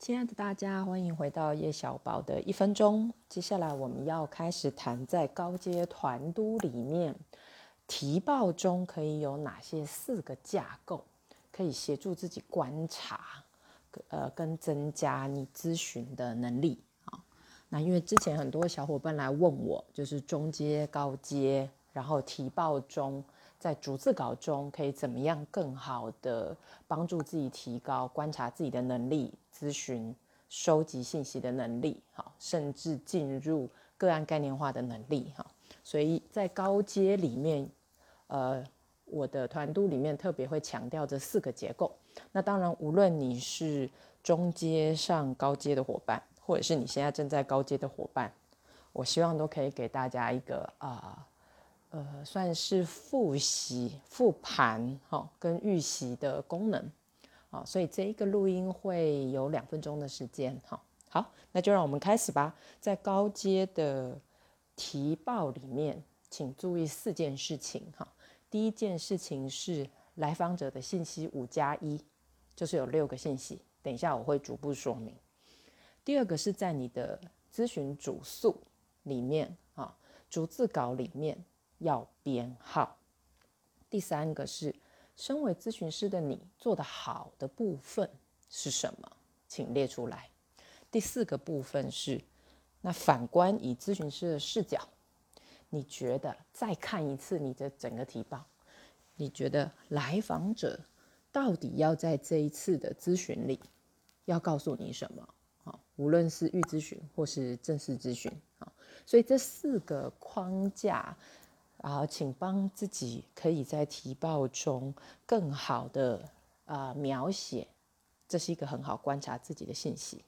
亲爱的大家，欢迎回到叶小宝的一分钟。接下来我们要开始谈在高阶团都里面，提报中可以有哪些四个架构，可以协助自己观察，呃，跟增加你咨询的能力啊。那因为之前很多小伙伴来问我，就是中阶、高阶，然后提报中。在逐字稿中，可以怎么样更好的帮助自己提高观察自己的能力、咨询、收集信息的能力，好，甚至进入个案概念化的能力，哈。所以在高阶里面，呃，我的团队里面特别会强调这四个结构。那当然，无论你是中阶上高阶的伙伴，或者是你现在正在高阶的伙伴，我希望都可以给大家一个啊。呃算是复习、复盘，哈，跟预习的功能，啊，所以这一个录音会有两分钟的时间，哈，好，那就让我们开始吧。在高阶的提报里面，请注意四件事情，哈，第一件事情是来访者的信息五加一，就是有六个信息，等一下我会逐步说明。第二个是在你的咨询主诉里面，啊，逐字稿里面。要编号。第三个是，身为咨询师的你做的好的部分是什么？请列出来。第四个部分是，那反观以咨询师的视角，你觉得再看一次你的整个提报，你觉得来访者到底要在这一次的咨询里要告诉你什么？好，无论是预咨询或是正式咨询，啊，所以这四个框架。啊，请帮自己可以在提报中更好的啊描写，这是一个很好观察自己的信息。